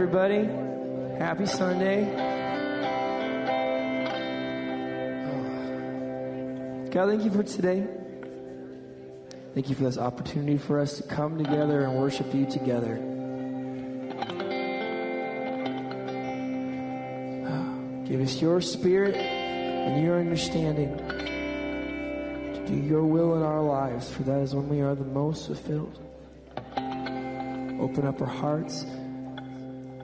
everybody. Happy Sunday. God, thank you for today. Thank you for this opportunity for us to come together and worship you together. Give us your spirit and your understanding to do your will in our lives, for that is when we are the most fulfilled. Open up our hearts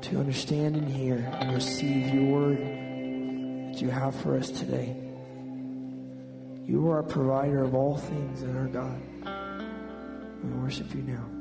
to understand and hear and receive your word that you have for us today. You are our provider of all things and our God. We worship you now.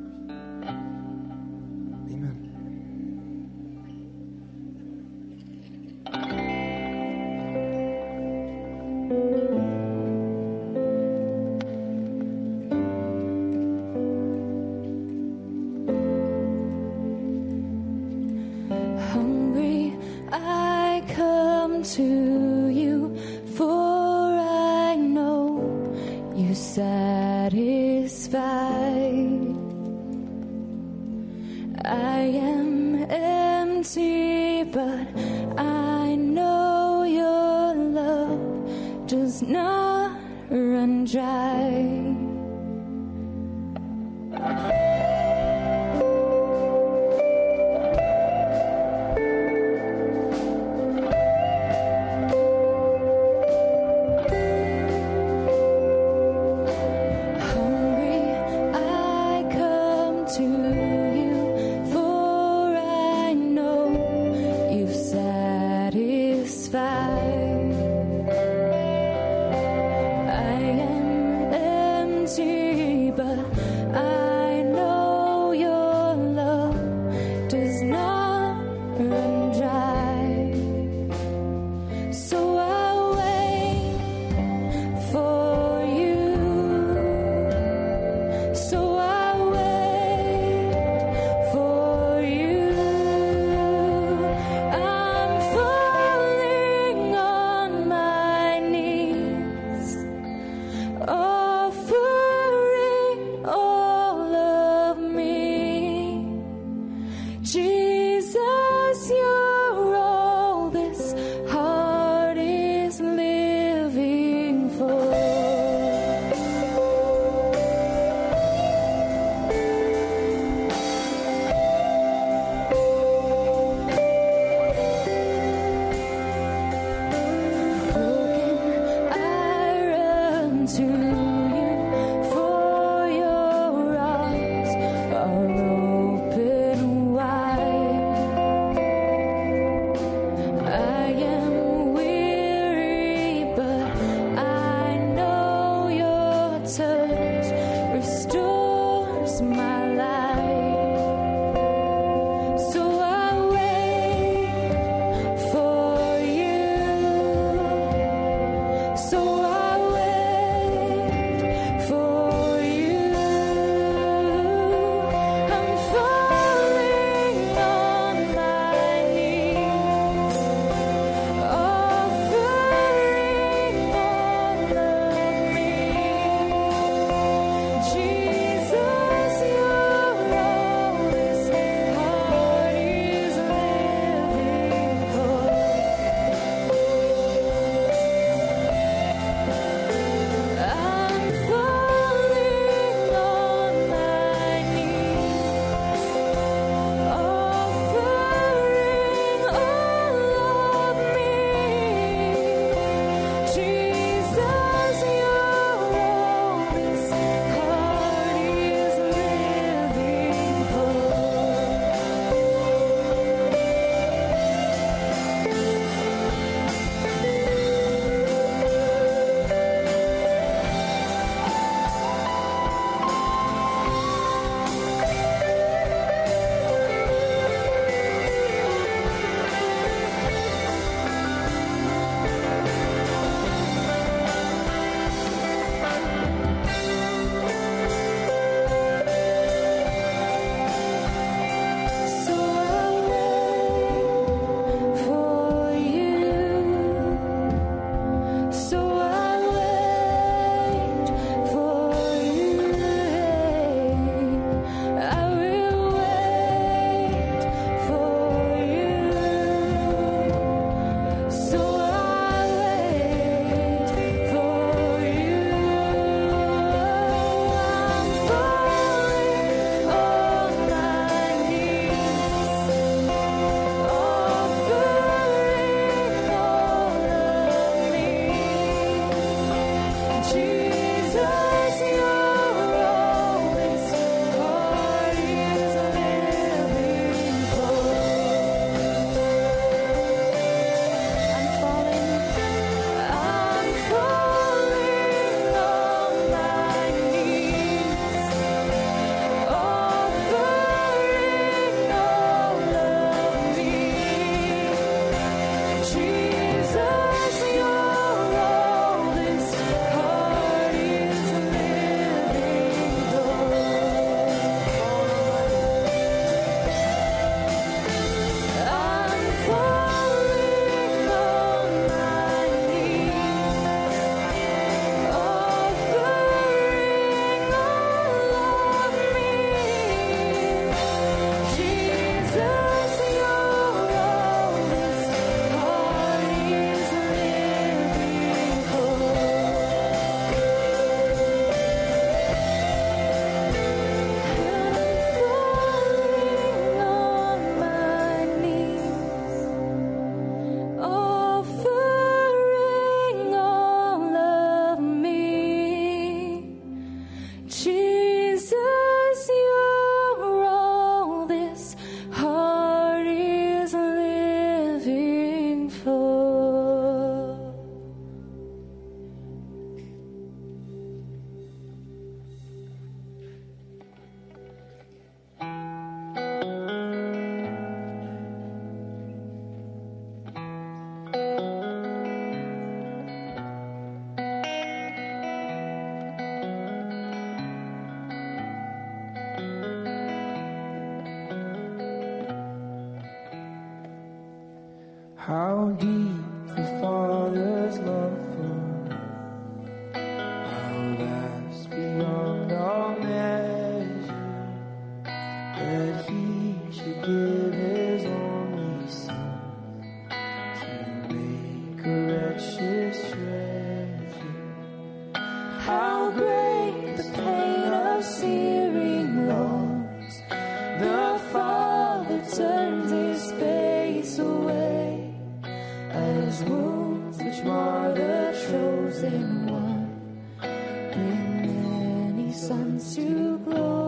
To glory.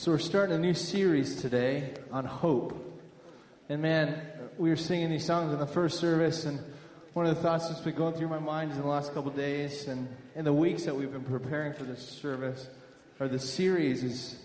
So we're starting a new series today on hope. And man, we were singing these songs in the first service, and one of the thoughts that's been going through my mind in the last couple days and in the weeks that we've been preparing for this service or this series is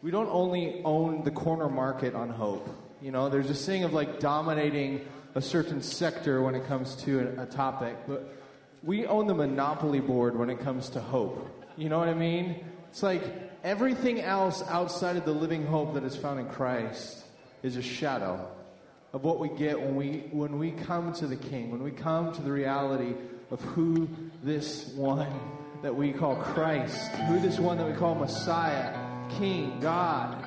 we don't only own the corner market on hope. You know, there's this thing of like dominating a certain sector when it comes to a topic, but we own the monopoly board when it comes to hope. You know what I mean? It's like everything else outside of the living hope that is found in Christ is a shadow of what we get when we when we come to the King, when we come to the reality of who this one that we call Christ, who this one that we call Messiah, King, God.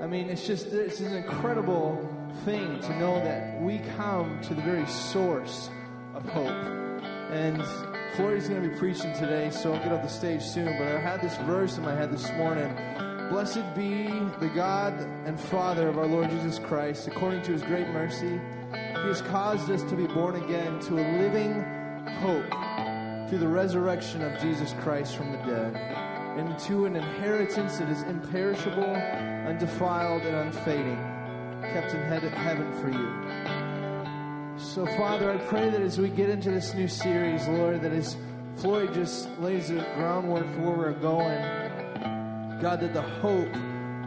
I mean, it's just it's an incredible thing to know that we come to the very source of hope. And Floyd's going to be preaching today, so I'll get off the stage soon. But I had this verse in my head this morning. Blessed be the God and Father of our Lord Jesus Christ, according to his great mercy. He has caused us to be born again to a living hope through the resurrection of Jesus Christ from the dead, and to an inheritance that is imperishable, undefiled, and unfading, kept in heaven for you. So, Father, I pray that as we get into this new series, Lord, that as Floyd just lays the groundwork for where we're going, God, that the hope,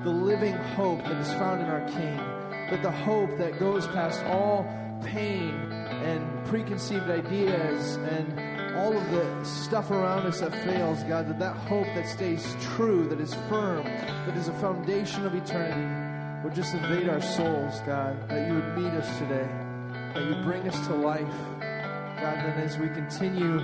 the living hope that is found in our King, that the hope that goes past all pain and preconceived ideas and all of the stuff around us that fails, God, that that hope that stays true, that is firm, that is a foundation of eternity, would just invade our souls, God, that you would meet us today that you bring us to life. God, then as we continue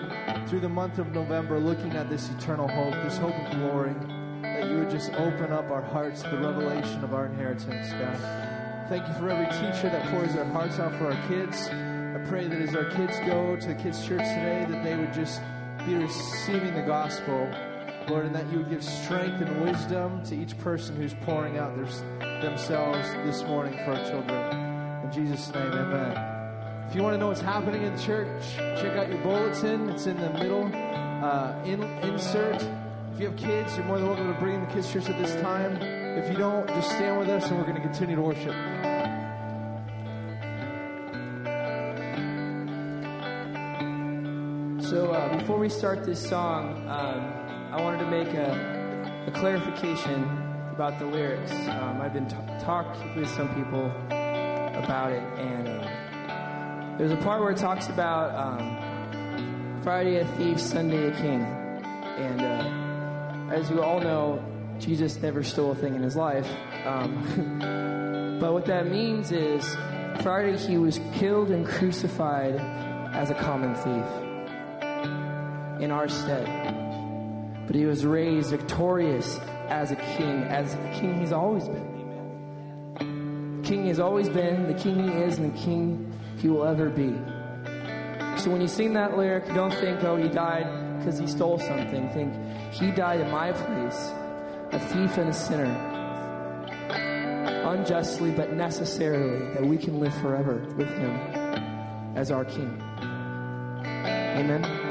through the month of November looking at this eternal hope, this hope of glory, that you would just open up our hearts to the revelation of our inheritance, God. Thank you for every teacher that pours their hearts out for our kids. I pray that as our kids go to the kids' church today, that they would just be receiving the gospel, Lord, and that you would give strength and wisdom to each person who's pouring out their, themselves this morning for our children. In Jesus' name, amen. If you want to know what's happening in the church, check out your bulletin. It's in the middle uh, in, insert. If you have kids, you're more than welcome to bring in the kids' church at this time. If you don't, just stand with us and we're going to continue to worship. So uh, before we start this song, um, I wanted to make a, a, clarification about the lyrics. Um, I've been t- talking with some people about it, and um, there's a part where it talks about um, Friday a thief, Sunday a king. And uh, as you all know, Jesus never stole a thing in his life. Um, but what that means is Friday he was killed and crucified as a common thief in our stead. But he was raised victorious as a king, as the king he's always been. The king he's always been, the king he is, and the king he will ever be. So when you sing that lyric, don't think, oh, he died because he stole something. Think, he died in my place, a thief and a sinner. Unjustly, but necessarily, that we can live forever with him as our king. Amen.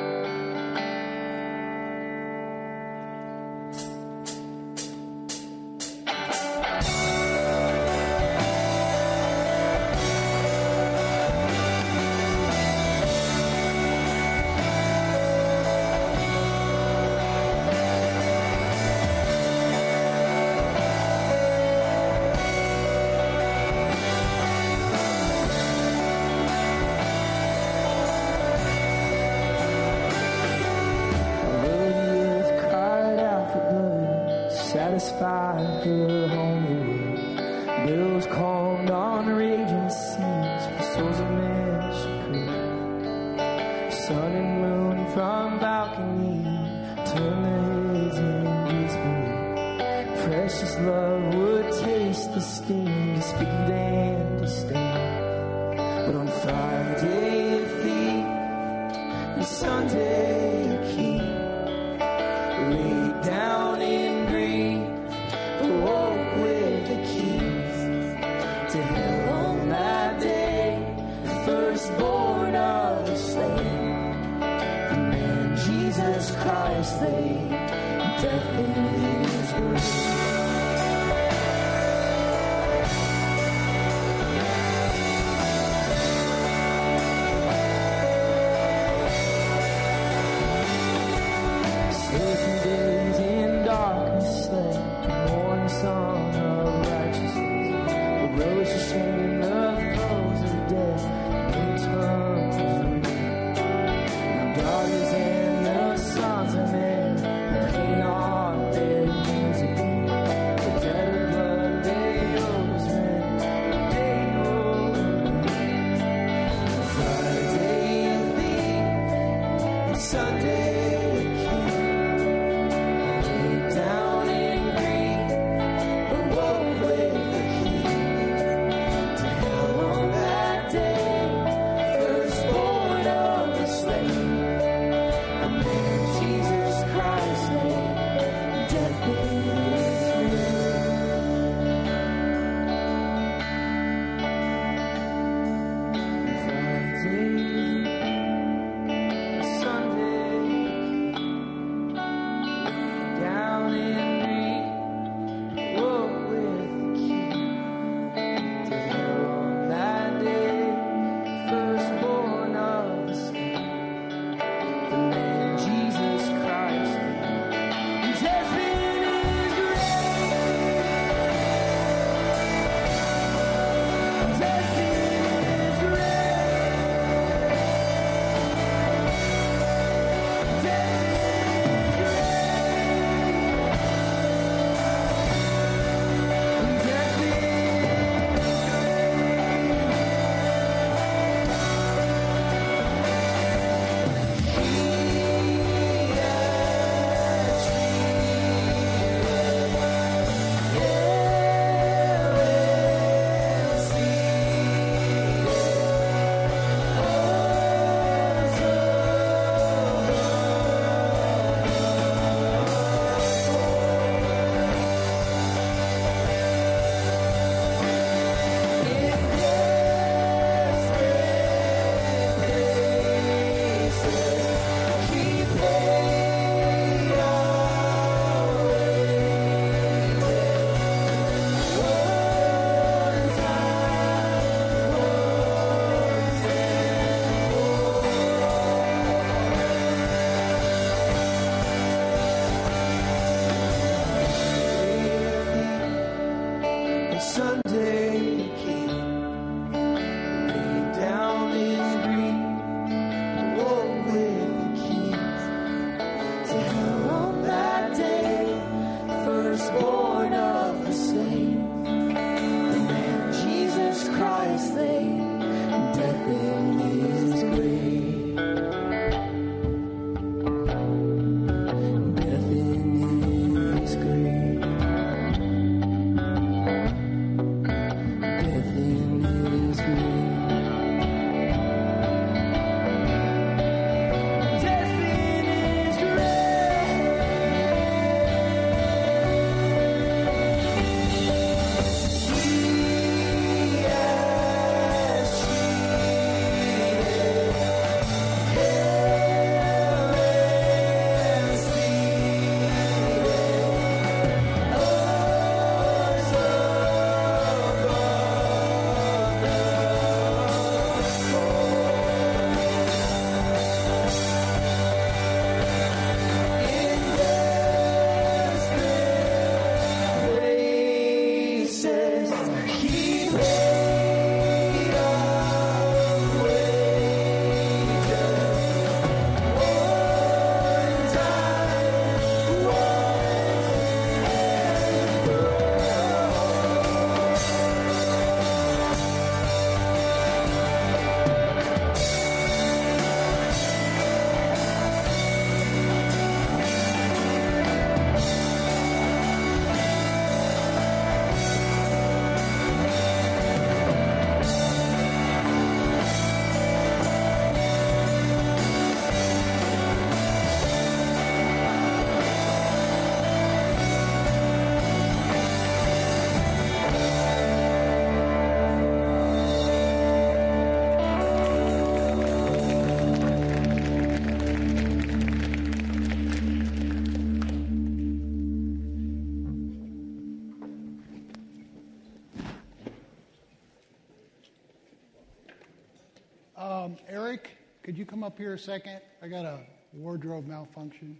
You come up here a second? I got a wardrobe malfunction.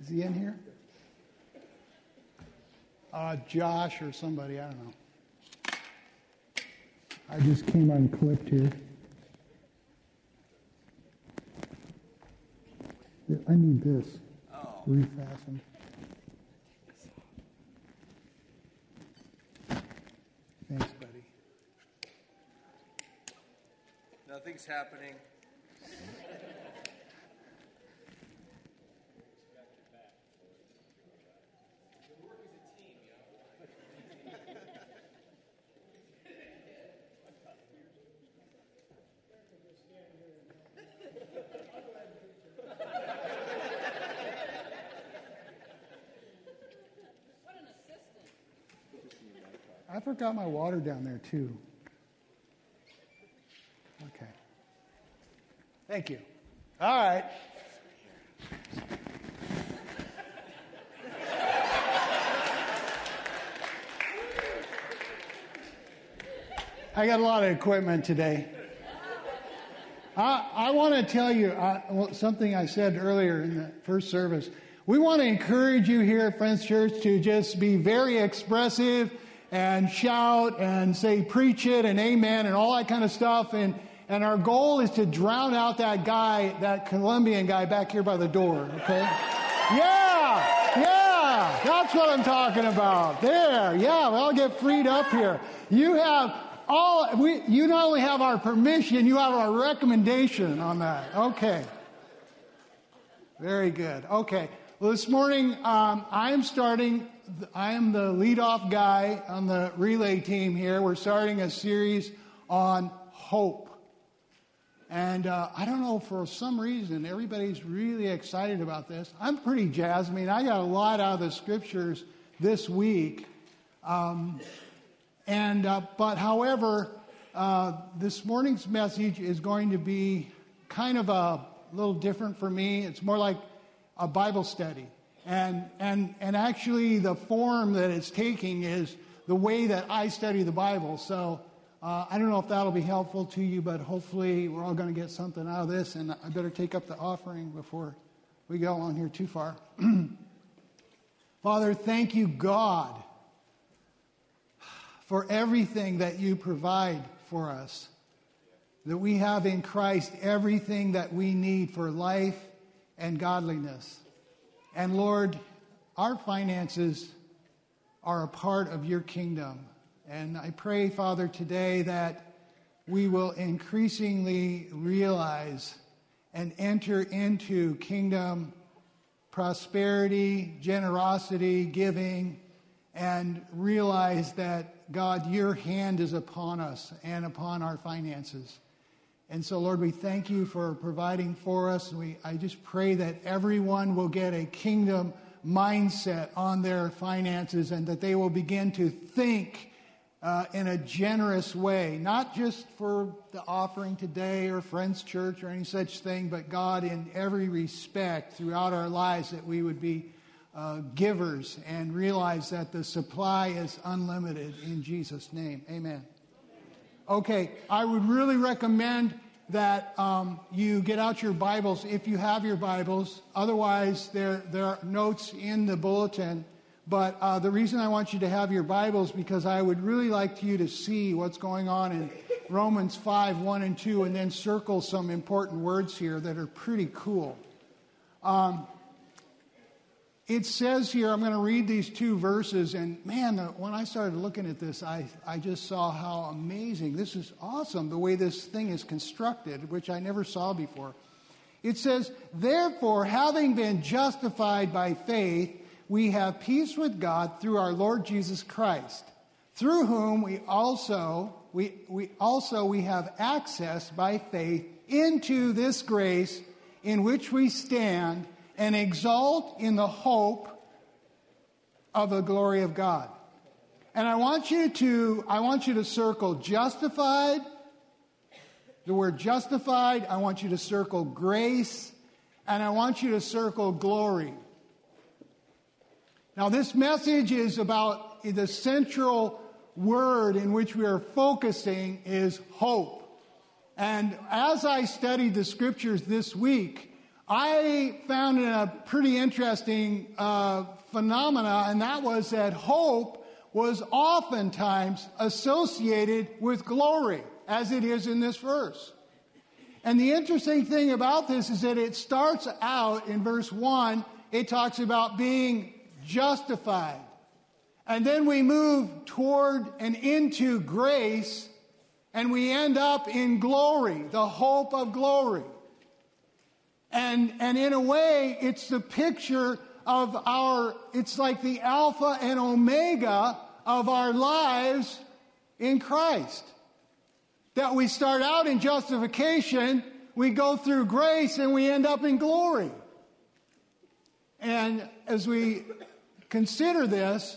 Is he in here? Uh, Josh or somebody, I don't know. I just came unclipped here. I need this refastened. Nothing's happening. I forgot my water down there too. Okay. Thank you. All right. I got a lot of equipment today. I, I want to tell you uh, well, something I said earlier in the first service. We want to encourage you here at Friends Church to just be very expressive and shout and say preach it and amen and all that kind of stuff. And, and our goal is to drown out that guy, that Colombian guy back here by the door, okay? Yeah, yeah, that's what I'm talking about. There, yeah, we all get freed up here. You have all, we, you not only have our permission, you have our recommendation on that. Okay. Very good. Okay. Well, this morning, um, I am starting, I am the leadoff guy on the relay team here. We're starting a series on hope. And uh, I don't know, for some reason, everybody's really excited about this. I'm pretty jazzed. I mean, I got a lot out of the scriptures this week. Um, and, uh, but however, uh, this morning's message is going to be kind of a little different for me. It's more like a Bible study. And, and, and actually, the form that it's taking is the way that I study the Bible. So uh, I don't know if that'll be helpful to you, but hopefully, we're all going to get something out of this. And I better take up the offering before we go on here too far. Father, thank you, God, for everything that you provide for us. That we have in Christ everything that we need for life and godliness. And Lord, our finances are a part of your kingdom. And I pray, Father, today that we will increasingly realize and enter into kingdom prosperity, generosity, giving, and realize that, God, your hand is upon us and upon our finances. And so, Lord, we thank you for providing for us. We, I just pray that everyone will get a kingdom mindset on their finances and that they will begin to think uh, in a generous way, not just for the offering today or Friends Church or any such thing, but God, in every respect throughout our lives, that we would be uh, givers and realize that the supply is unlimited in Jesus' name. Amen. Okay, I would really recommend that um, you get out your Bibles if you have your Bibles. Otherwise, there, there are notes in the bulletin. But uh, the reason I want you to have your Bibles because I would really like you to see what's going on in Romans 5 1 and 2, and then circle some important words here that are pretty cool. Um, it says here, I'm going to read these two verses, and man, when I started looking at this, I, I just saw how amazing. This is awesome, the way this thing is constructed, which I never saw before. It says, Therefore, having been justified by faith, we have peace with God through our Lord Jesus Christ, through whom we also we, we also we have access by faith into this grace in which we stand and exalt in the hope of the glory of God. And I want you to, I want you to circle justified, the word justified. I want you to circle grace, and I want you to circle glory. Now, this message is about the central word in which we are focusing is hope. And as I studied the scriptures this week, I found a pretty interesting uh, phenomena, and that was that hope was oftentimes associated with glory, as it is in this verse. And the interesting thing about this is that it starts out in verse 1, it talks about being justified. And then we move toward and into grace, and we end up in glory, the hope of glory. And, and in a way, it's the picture of our, it's like the Alpha and Omega of our lives in Christ. That we start out in justification, we go through grace, and we end up in glory. And as we consider this,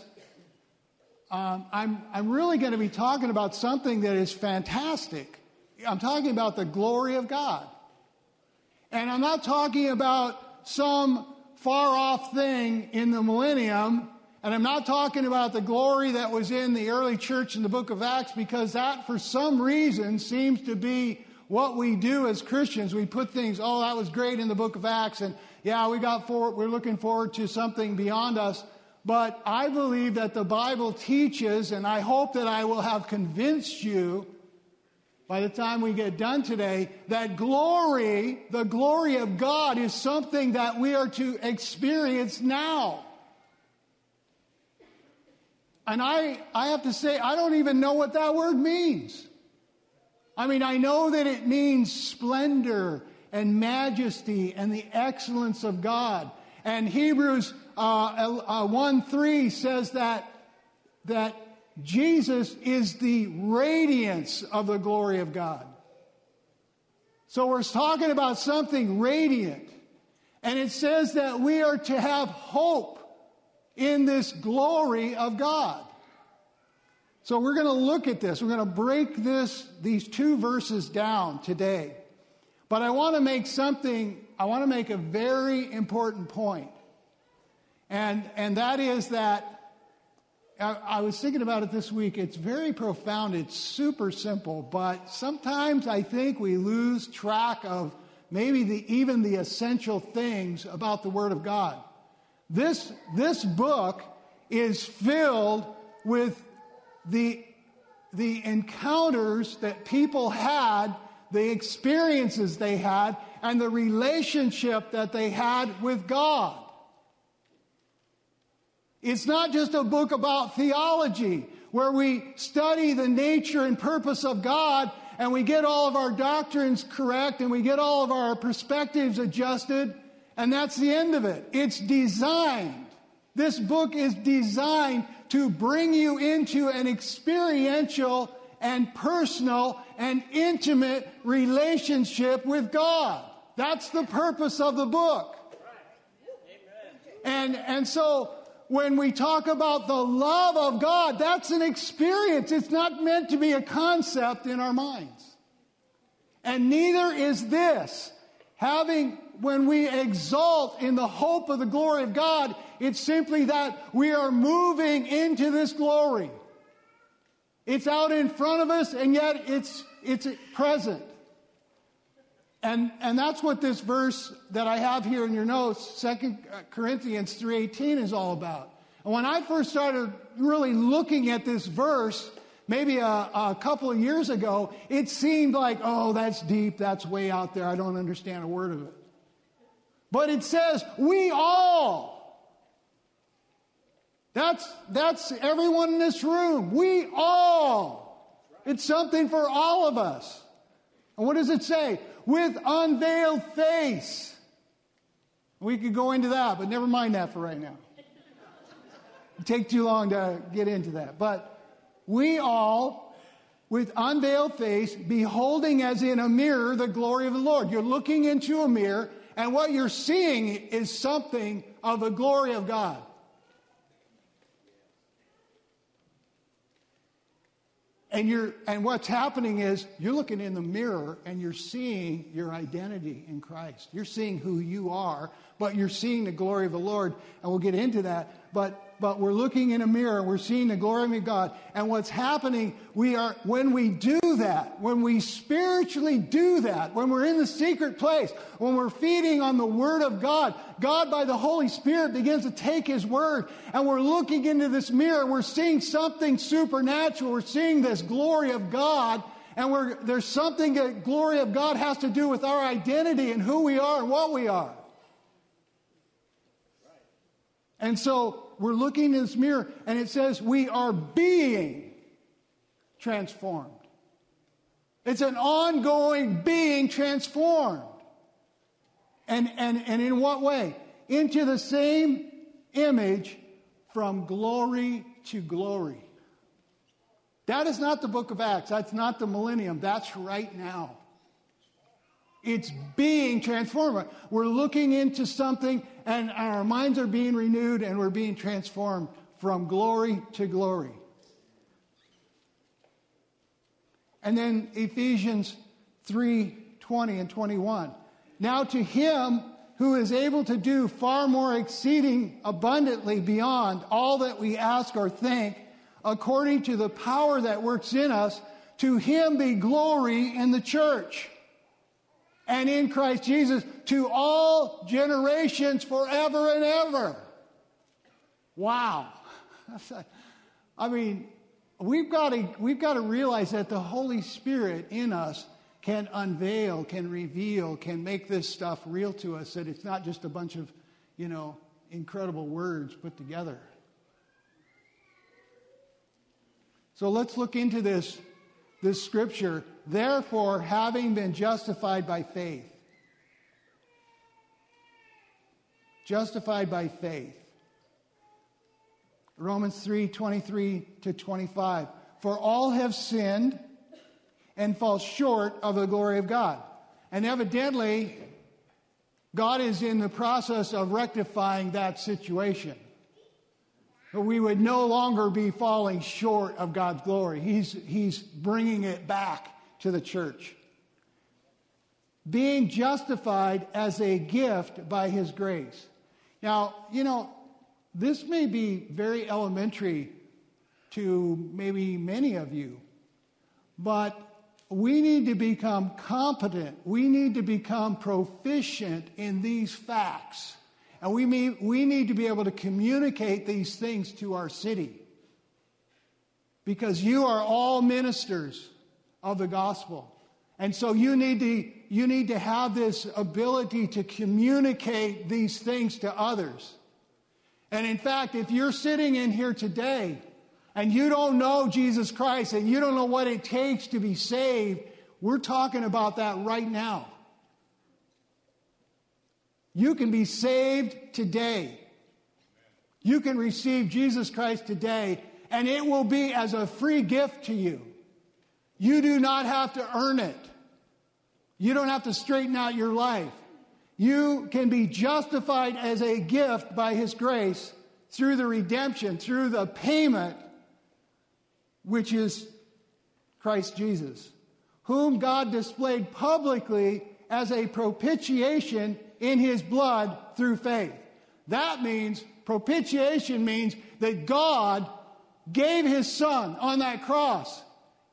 um, I'm, I'm really going to be talking about something that is fantastic. I'm talking about the glory of God. And I'm not talking about some far off thing in the millennium. And I'm not talking about the glory that was in the early church in the book of Acts because that, for some reason, seems to be what we do as Christians. We put things, oh, that was great in the book of Acts. And yeah, we got forward, we're looking forward to something beyond us. But I believe that the Bible teaches, and I hope that I will have convinced you by the time we get done today, that glory, the glory of God, is something that we are to experience now. And I, I have to say, I don't even know what that word means. I mean, I know that it means splendor and majesty and the excellence of God. And Hebrews uh, uh, 1 3 says that, that Jesus is the radiance of the glory of God. So we're talking about something radiant. And it says that we are to have hope in this glory of God. So we're going to look at this. We're going to break this, these two verses down today. But I want to make something, I want to make a very important point. And, and that is that I, I was thinking about it this week. It's very profound. It's super simple, but sometimes I think we lose track of maybe the, even the essential things about the Word of God. This, this book is filled with the, the encounters that people had, the experiences they had, and the relationship that they had with God. It's not just a book about theology where we study the nature and purpose of God and we get all of our doctrines correct and we get all of our perspectives adjusted and that's the end of it. It's designed. This book is designed to bring you into an experiential and personal and intimate relationship with God. That's the purpose of the book. And, and so when we talk about the love of God, that's an experience. It's not meant to be a concept in our minds. And neither is this. Having, when we exalt in the hope of the glory of God, it's simply that we are moving into this glory. It's out in front of us, and yet it's, it's present. And, and that's what this verse that I have here in your notes, 2 uh, Corinthians 3.18 is all about. And when I first started really looking at this verse, maybe a, a couple of years ago, it seemed like, oh, that's deep, that's way out there, I don't understand a word of it. But it says, we all. That's, that's everyone in this room. We all. It's something for all of us. And what does it say? with unveiled face. We could go into that, but never mind that for right now. It'd take too long to get into that. But we all, with unveiled face, beholding as in a mirror the glory of the Lord. You're looking into a mirror, and what you're seeing is something of the glory of God. And you're and what's happening is you're looking in the mirror and you're seeing your identity in Christ. You're seeing who you are but you're seeing the glory of the Lord, and we'll get into that. But but we're looking in a mirror, we're seeing the glory of God. And what's happening, we are, when we do that, when we spiritually do that, when we're in the secret place, when we're feeding on the Word of God, God by the Holy Spirit begins to take His Word, and we're looking into this mirror, we're seeing something supernatural, we're seeing this glory of God, and there's something that glory of God has to do with our identity and who we are and what we are. And so we're looking in this mirror and it says we are being transformed. It's an ongoing being transformed. And, and, and in what way? Into the same image from glory to glory. That is not the book of Acts. That's not the millennium. That's right now. It's being transformed. We're looking into something and our minds are being renewed and we're being transformed from glory to glory. And then Ephesians 3 20 and 21. Now to him who is able to do far more exceeding abundantly beyond all that we ask or think, according to the power that works in us, to him be glory in the church and in Christ Jesus to all generations forever and ever. Wow. I mean, we've got to, we've got to realize that the Holy Spirit in us can unveil, can reveal, can make this stuff real to us, that it's not just a bunch of, you know, incredible words put together. So let's look into this, this scripture Therefore, having been justified by faith, justified by faith. Romans 3 23 to 25. For all have sinned and fall short of the glory of God. And evidently, God is in the process of rectifying that situation. But we would no longer be falling short of God's glory. He's, he's bringing it back to the church. Being justified as a gift by his grace. Now, you know, this may be very elementary to maybe many of you, but we need to become competent. We need to become proficient in these facts. And we, may, we need to be able to communicate these things to our city. Because you are all ministers of the gospel. And so you need to, you need to have this ability to communicate these things to others. And in fact, if you're sitting in here today and you don't know Jesus Christ and you don't know what it takes to be saved, we're talking about that right now. You can be saved today. You can receive Jesus Christ today, and it will be as a free gift to you. You do not have to earn it. You don't have to straighten out your life. You can be justified as a gift by His grace through the redemption, through the payment, which is Christ Jesus, whom God displayed publicly as a propitiation in His blood through faith. That means, propitiation means that God gave His Son on that cross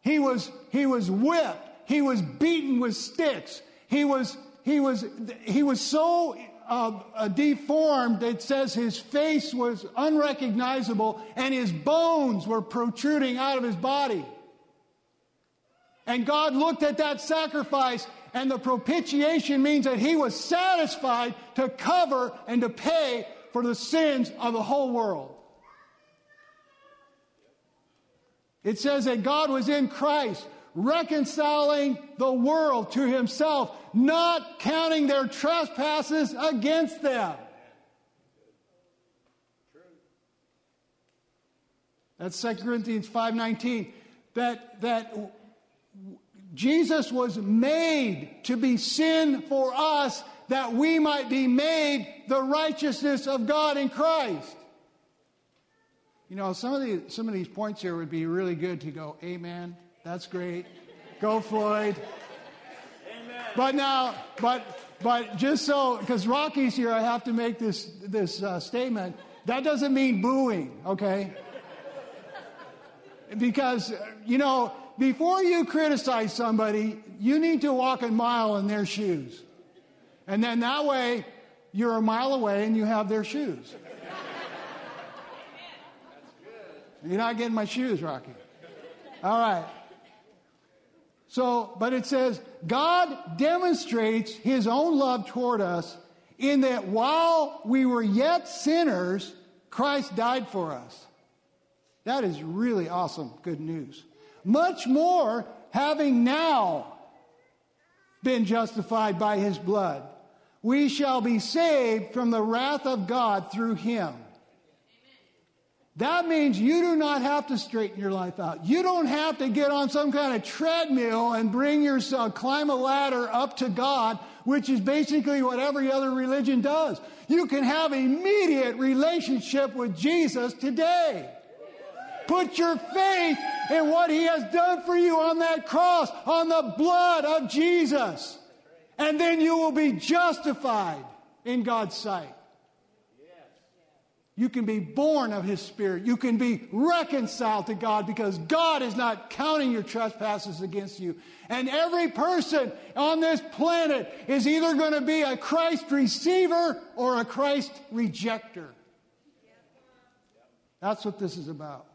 he was, he was whipped. He was beaten with sticks. He was, he was, he was so uh, deformed, that it says his face was unrecognizable and his bones were protruding out of his body. And God looked at that sacrifice, and the propitiation means that he was satisfied to cover and to pay for the sins of the whole world. It says that God was in Christ, reconciling the world to himself, not counting their trespasses against them. That's 2 Corinthians 5:19. That that Jesus was made to be sin for us that we might be made the righteousness of God in Christ. You know, some of, the, some of these points here would be really good to go, Amen. That's great. Go, Floyd. Amen. But now, but But just so, because Rocky's here, I have to make this, this uh, statement. That doesn't mean booing, okay? Because, you know, before you criticize somebody, you need to walk a mile in their shoes. And then that way, you're a mile away and you have their shoes. You're not getting my shoes, Rocky. All right. So, but it says, God demonstrates his own love toward us in that while we were yet sinners, Christ died for us. That is really awesome good news. Much more, having now been justified by his blood, we shall be saved from the wrath of God through him. That means you do not have to straighten your life out. You don't have to get on some kind of treadmill and bring yourself, uh, climb a ladder up to God, which is basically what every other religion does. You can have immediate relationship with Jesus today. Put your faith in what he has done for you on that cross, on the blood of Jesus. And then you will be justified in God's sight. You can be born of His Spirit. You can be reconciled to God because God is not counting your trespasses against you. And every person on this planet is either going to be a Christ receiver or a Christ rejecter. That's what this is about.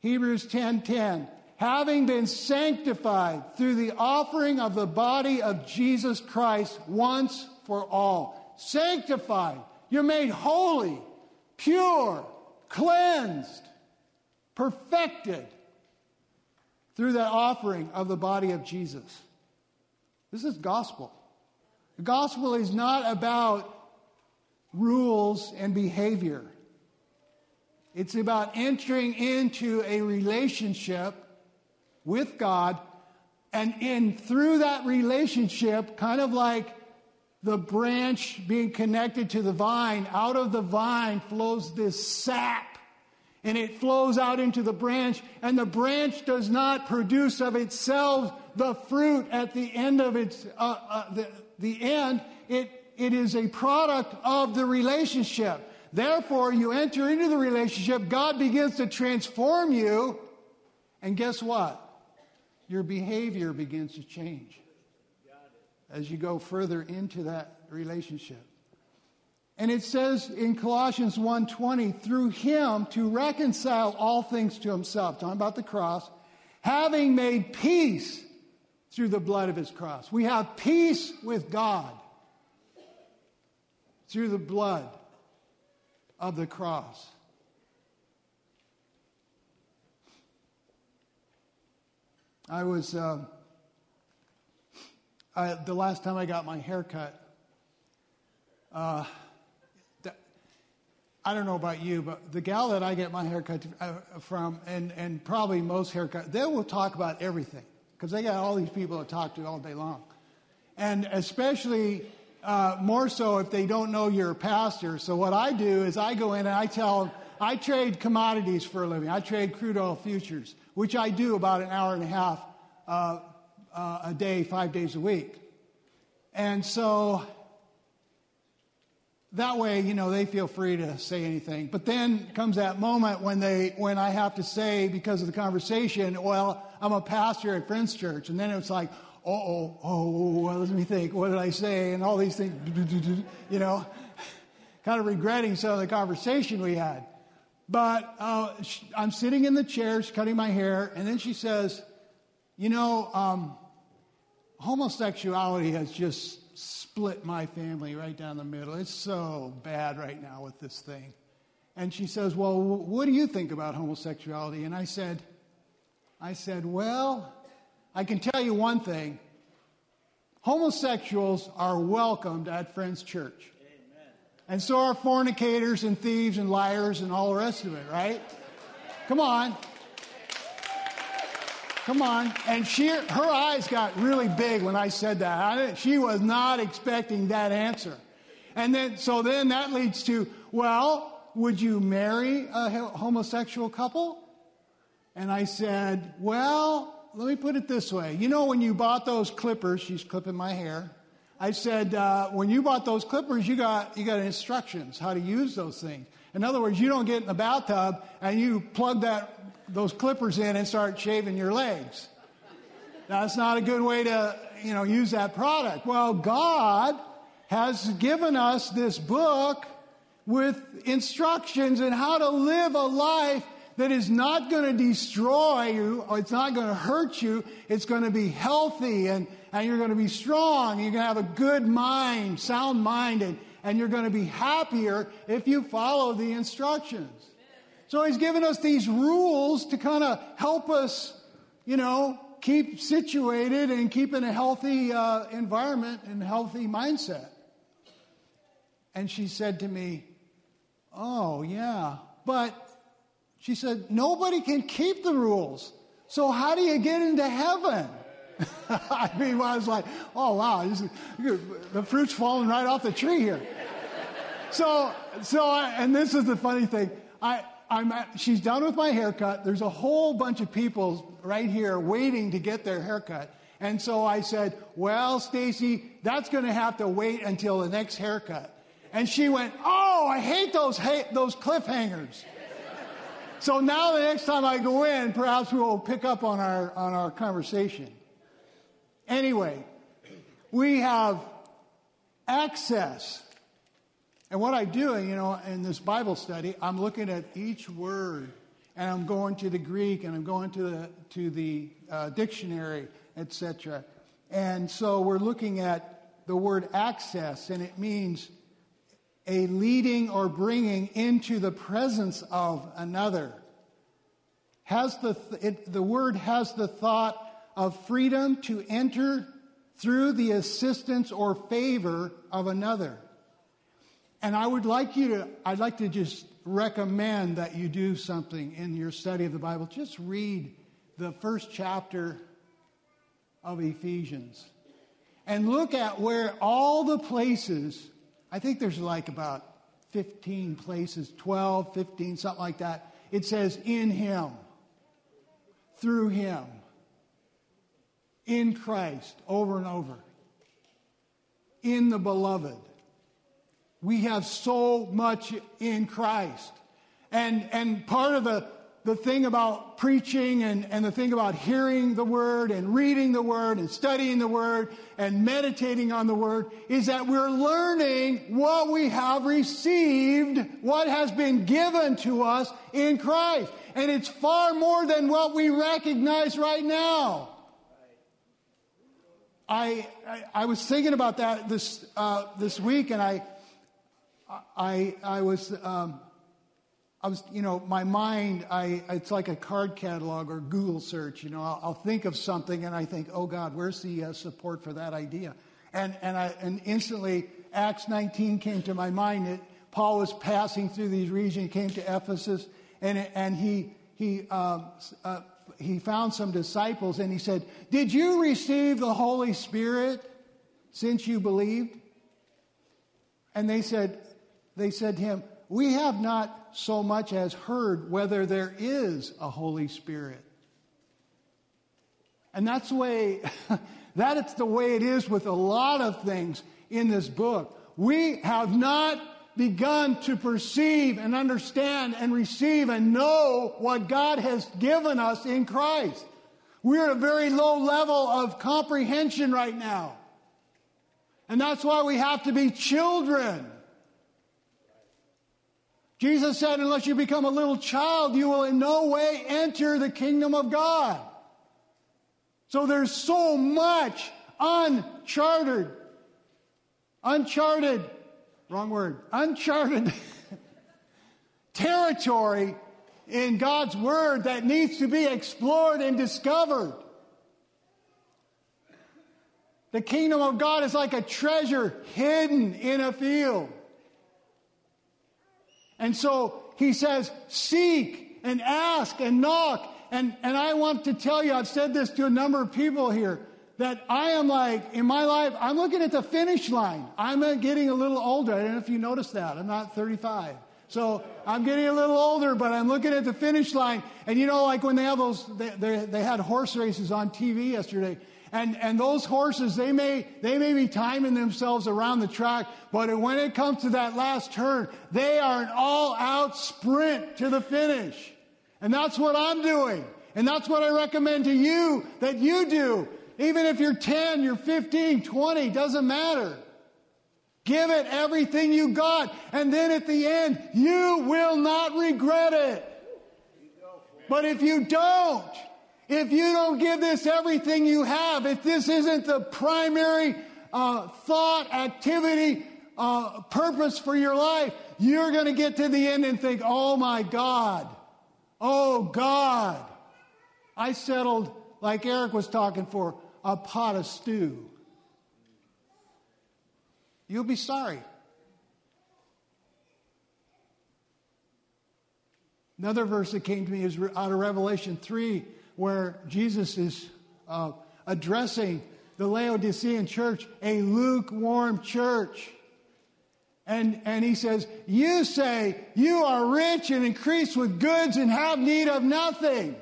Hebrews 10:10 having been sanctified through the offering of the body of Jesus Christ once for all. Sanctified. You're made holy, pure, cleansed, perfected through that offering of the body of Jesus. This is gospel. The gospel is not about rules and behavior. It's about entering into a relationship with God and in through that relationship kind of like the branch being connected to the vine out of the vine flows this sap and it flows out into the branch and the branch does not produce of itself the fruit at the end of its uh, uh, the, the end. It it is a product of the relationship. Therefore you enter into the relationship god begins to transform you and guess what? Your behavior begins to change as you go further into that relationship. And it says in Colossians 1:20, through him to reconcile all things to himself, talking about the cross, having made peace through the blood of his cross. We have peace with God through the blood of the cross. I was, uh, I, the last time I got my hair cut, uh, I don't know about you, but the gal that I get my haircut uh, from, and, and probably most haircut, they will talk about everything because they got all these people to talk to all day long. And especially uh, more so if they don't know you're a pastor. So what I do is I go in and I tell them, I trade commodities for a living. I trade crude oil futures, which I do about an hour and a half uh, uh, a day, five days a week. And so that way, you know, they feel free to say anything. But then comes that moment when they, when I have to say, because of the conversation, well, I'm a pastor at Friends Church. And then it's like, oh, oh, well, let me think. What did I say? And all these things, you know, kind of regretting some of the conversation we had. But uh, I'm sitting in the chair, she's cutting my hair, and then she says, you know, um, homosexuality has just split my family right down the middle. It's so bad right now with this thing. And she says, Well, what do you think about homosexuality? And I said, I said, Well, I can tell you one thing. Homosexuals are welcomed at Friends Church. Amen. And so are fornicators and thieves and liars and all the rest of it, right? Come on. Come on. And she, her eyes got really big when I said that. I, she was not expecting that answer. And then, so then that leads to, well, would you marry a homosexual couple? And I said, well, let me put it this way. You know, when you bought those clippers, she's clipping my hair. I said, uh, when you bought those clippers, you got, you got instructions how to use those things. In other words, you don't get in the bathtub and you plug that, those clippers in and start shaving your legs. Now, That's not a good way to, you know, use that product. Well, God has given us this book with instructions on how to live a life that is not going to destroy you, it's not going to hurt you. It's going to be healthy and, and you're going to be strong. You're going to have a good mind, sound mind, and, and you're going to be happier if you follow the instructions. So he's given us these rules to kind of help us, you know, keep situated and keep in a healthy uh, environment and healthy mindset. And she said to me, Oh, yeah. But she said, Nobody can keep the rules. So how do you get into heaven? I mean, I was like, Oh, wow. Is, the fruit's falling right off the tree here. so, so, I, and this is the funny thing. I, I'm at, she's done with my haircut. There's a whole bunch of people right here waiting to get their haircut. And so I said, well, Stacy, that's going to have to wait until the next haircut. And she went, oh, I hate those, those cliffhangers. so now the next time I go in, perhaps we'll pick up on our, on our conversation. Anyway, we have access and what I do, you know, in this Bible study, I'm looking at each word, and I'm going to the Greek, and I'm going to the to the uh, dictionary, etc. And so we're looking at the word access, and it means a leading or bringing into the presence of another. Has the it, the word has the thought of freedom to enter through the assistance or favor of another. And I would like you to, I'd like to just recommend that you do something in your study of the Bible. Just read the first chapter of Ephesians and look at where all the places, I think there's like about 15 places, 12, 15, something like that. It says, in Him, through Him, in Christ, over and over, in the beloved we have so much in Christ. And, and part of the, the thing about preaching and, and the thing about hearing the word and reading the word and studying the word and meditating on the word is that we're learning what we have received, what has been given to us in Christ. And it's far more than what we recognize right now. I, I, I was thinking about that this, uh, this week and I, I, I was, um, I was, you know, my mind, I, it's like a card catalog or Google search. You know, I'll, I'll think of something and I think, oh God, where's the uh, support for that idea? And, and, I, and instantly, Acts 19 came to my mind. It, Paul was passing through these regions, came to Ephesus, and, and he, he, um, uh, he found some disciples and he said, Did you receive the Holy Spirit since you believed? And they said, they said to him, We have not so much as heard whether there is a Holy Spirit. And that's the way, that's the way it is with a lot of things in this book. We have not begun to perceive and understand and receive and know what God has given us in Christ. We're at a very low level of comprehension right now. And that's why we have to be children. Jesus said, unless you become a little child, you will in no way enter the kingdom of God. So there's so much uncharted, uncharted, wrong word, uncharted territory in God's Word that needs to be explored and discovered. The kingdom of God is like a treasure hidden in a field. And so he says, seek and ask and knock. And, and I want to tell you, I've said this to a number of people here, that I am like, in my life, I'm looking at the finish line. I'm uh, getting a little older. I don't know if you noticed that. I'm not 35. So I'm getting a little older, but I'm looking at the finish line. And you know, like when they have those, they, they, they had horse races on TV yesterday. And, and those horses, they may, they may be timing themselves around the track, but when it comes to that last turn, they are an all out sprint to the finish. And that's what I'm doing. And that's what I recommend to you that you do. Even if you're 10, you're 15, 20, doesn't matter. Give it everything you got. And then at the end, you will not regret it. But if you don't, if you don't give this everything you have, if this isn't the primary uh, thought, activity, uh, purpose for your life, you're going to get to the end and think, oh my God, oh God. I settled, like Eric was talking for, a pot of stew. You'll be sorry. Another verse that came to me is out of Revelation 3, where Jesus is uh, addressing the Laodicean church, a lukewarm church. And, and he says, You say you are rich and increased with goods and have need of nothing.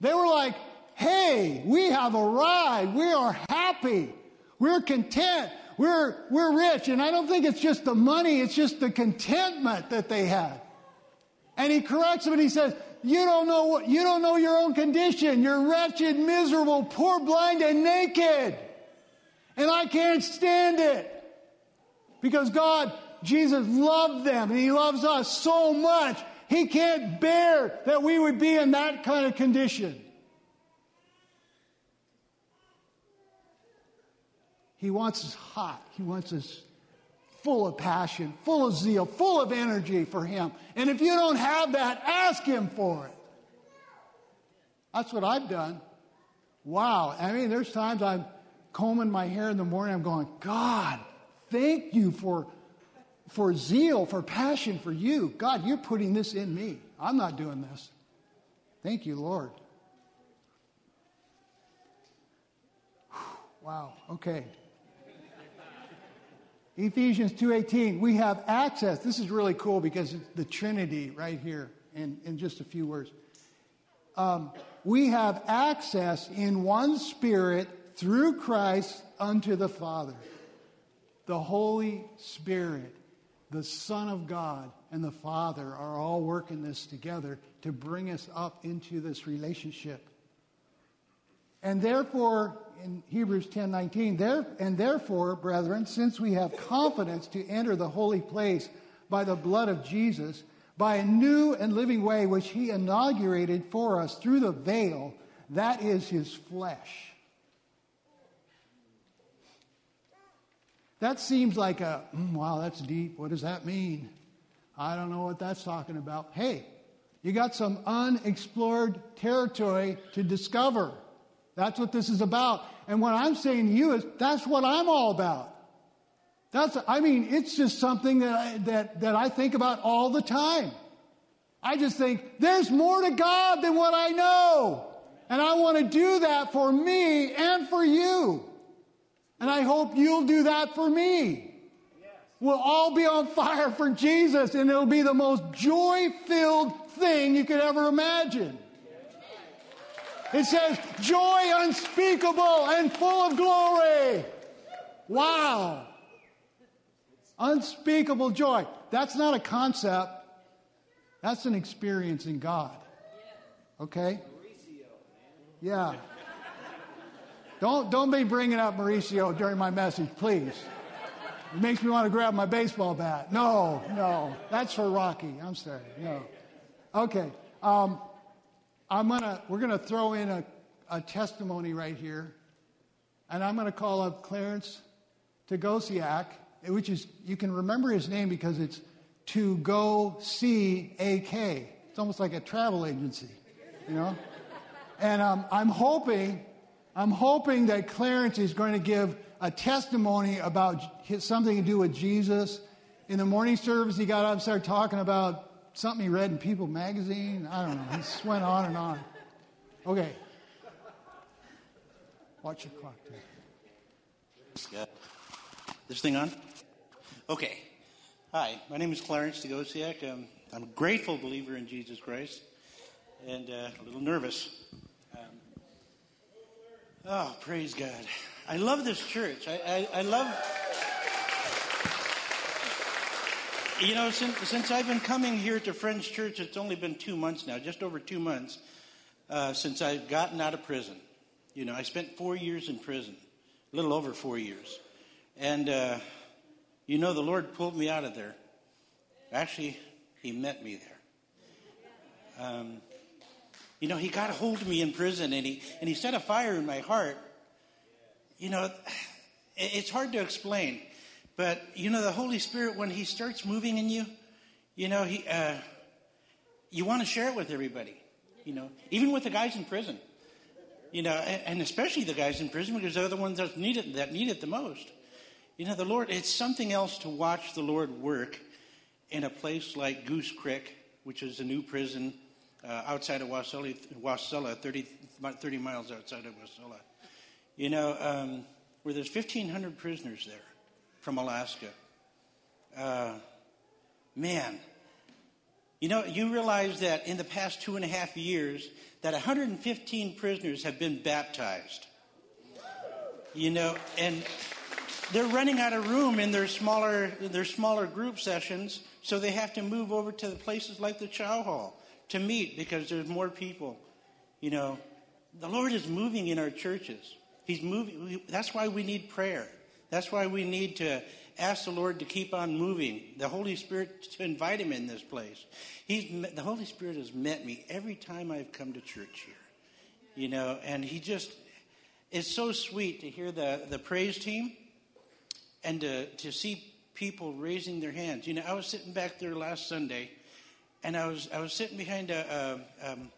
They were like, Hey, we have arrived. We are happy. We're content. We're, we're rich. And I don't think it's just the money, it's just the contentment that they had. And he corrects them and he says, you don't know what, you don't know your own condition. You're wretched, miserable, poor, blind, and naked. And I can't stand it. Because God, Jesus loved them and he loves us so much. He can't bear that we would be in that kind of condition. He wants us hot. He wants us full of passion, full of zeal, full of energy for Him. And if you don't have that, ask Him for it. That's what I've done. Wow. I mean, there's times I'm combing my hair in the morning, I'm going, God, thank you for, for zeal, for passion for you. God, you're putting this in me. I'm not doing this. Thank you, Lord. Wow. Okay. Ephesians 2:18, we have access. This is really cool because it's the Trinity right here in, in just a few words. Um, we have access in one spirit through Christ unto the Father. The Holy Spirit, the Son of God, and the Father are all working this together to bring us up into this relationship. And therefore, in Hebrews 10:19, there and therefore, brethren, since we have confidence to enter the holy place by the blood of Jesus, by a new and living way which he inaugurated for us through the veil, that is his flesh. That seems like a, mm, wow, that's deep. What does that mean? I don't know what that's talking about. Hey, you got some unexplored territory to discover. That's what this is about. And what I'm saying to you is that's what I'm all about. That's, I mean, it's just something that I, that, that I think about all the time. I just think there's more to God than what I know. And I want to do that for me and for you. And I hope you'll do that for me. We'll all be on fire for Jesus and it'll be the most joy filled thing you could ever imagine. It says, joy unspeakable and full of glory. Wow. Unspeakable joy. That's not a concept. That's an experience in God. Okay? Mauricio. Yeah. Don't, don't be bringing up Mauricio during my message, please. It makes me want to grab my baseball bat. No, no. That's for Rocky. I'm sorry. No. Okay. Um, I'm gonna, we're going to throw in a, a testimony right here. And I'm going to call up Clarence Tagosiak, which is, you can remember his name because it's to go see AK. It's almost like a travel agency, you know? and um, I'm hoping, I'm hoping that Clarence is going to give a testimony about his, something to do with Jesus. In the morning service, he got up and started talking about something he read in People magazine. I don't know. He just went on and on. Okay. Watch your clock. This thing on? Okay. Hi, my name is Clarence Tagosiak. Um, I'm a grateful believer in Jesus Christ and uh, a little nervous. Um, oh, praise God. I love this church. I, I, I love. You know, since, since I've been coming here to Friends Church, it's only been two months now, just over two months, uh, since I've gotten out of prison. You know, I spent four years in prison, a little over four years. And, uh, you know, the Lord pulled me out of there. Actually, He met me there. Um, you know, He got a hold of me in prison and He, and he set a fire in my heart. You know, it's hard to explain. But, you know, the Holy Spirit, when He starts moving in you, you know, he, uh, you want to share it with everybody. You know, even with the guys in prison. You know, and especially the guys in prison because they're the ones that need it, that need it the most. You know, the Lord, it's something else to watch the Lord work in a place like Goose Creek, which is a new prison uh, outside of Wasilla, Wasilla 30, 30 miles outside of Wasilla. You know, um, where there's 1,500 prisoners there from Alaska. Uh, man, you know, you realize that in the past two and a half years, that 115 prisoners have been baptized. You know, and they're running out of room in their smaller their smaller group sessions, so they have to move over to the places like the Chow Hall to meet because there's more people. You know, the Lord is moving in our churches. He's moving. That's why we need prayer. That's why we need to ask the Lord to keep on moving, the Holy Spirit to invite Him in this place. He's, the Holy Spirit has met me every time I've come to church here, you know, and He just, it's so sweet to hear the, the praise team and to, to see people raising their hands. You know, I was sitting back there last Sunday, and I was, I was sitting behind a, a, um,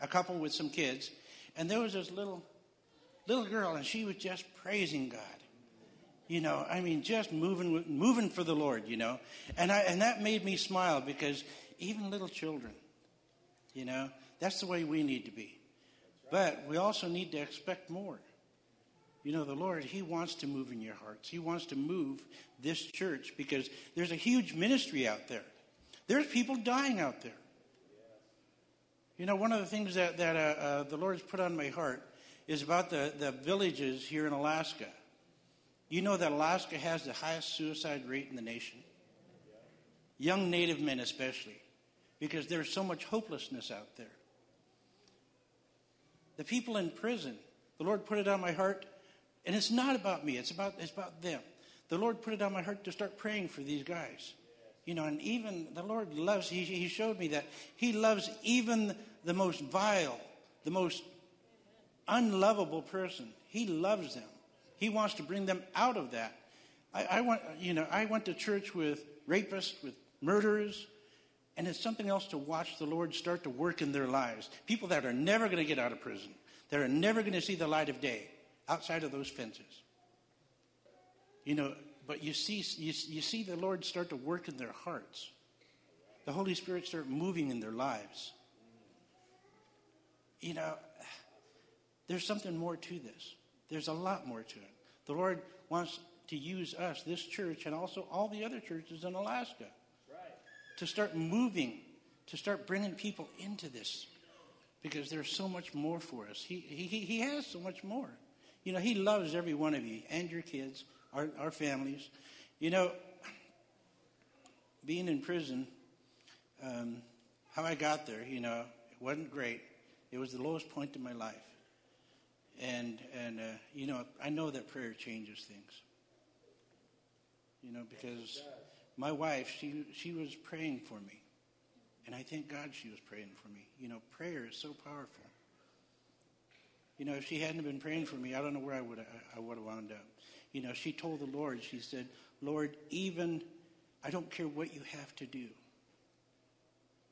a couple with some kids, and there was this little, little girl, and she was just praising God. You know, I mean, just moving, moving for the Lord. You know, and I, and that made me smile because even little children, you know, that's the way we need to be. But we also need to expect more. You know, the Lord, He wants to move in your hearts. He wants to move this church because there's a huge ministry out there. There's people dying out there. You know, one of the things that, that uh, uh, the Lord has put on my heart is about the, the villages here in Alaska. You know that Alaska has the highest suicide rate in the nation? Young Native men, especially, because there's so much hopelessness out there. The people in prison, the Lord put it on my heart, and it's not about me, it's about, it's about them. The Lord put it on my heart to start praying for these guys. You know, and even the Lord loves, He, he showed me that He loves even the most vile, the most unlovable person. He loves them. He wants to bring them out of that. I, I went, you know, I went to church with rapists, with murderers, and it's something else to watch the Lord start to work in their lives. People that are never going to get out of prison, that are never going to see the light of day outside of those fences. You know, but you see, you, you see the Lord start to work in their hearts. The Holy Spirit start moving in their lives. You know, there's something more to this. There's a lot more to it. The Lord wants to use us, this church, and also all the other churches in Alaska, right. to start moving, to start bringing people into this, because there's so much more for us. He, he, he has so much more. You know, He loves every one of you and your kids, our, our families. You know, being in prison, um, how I got there, you know, it wasn't great. It was the lowest point in my life. And, and uh, you know, I know that prayer changes things. You know, because my wife, she, she was praying for me. And I thank God she was praying for me. You know, prayer is so powerful. You know, if she hadn't been praying for me, I don't know where I would I would have wound up. You know, she told the Lord, she said, Lord, even I don't care what you have to do.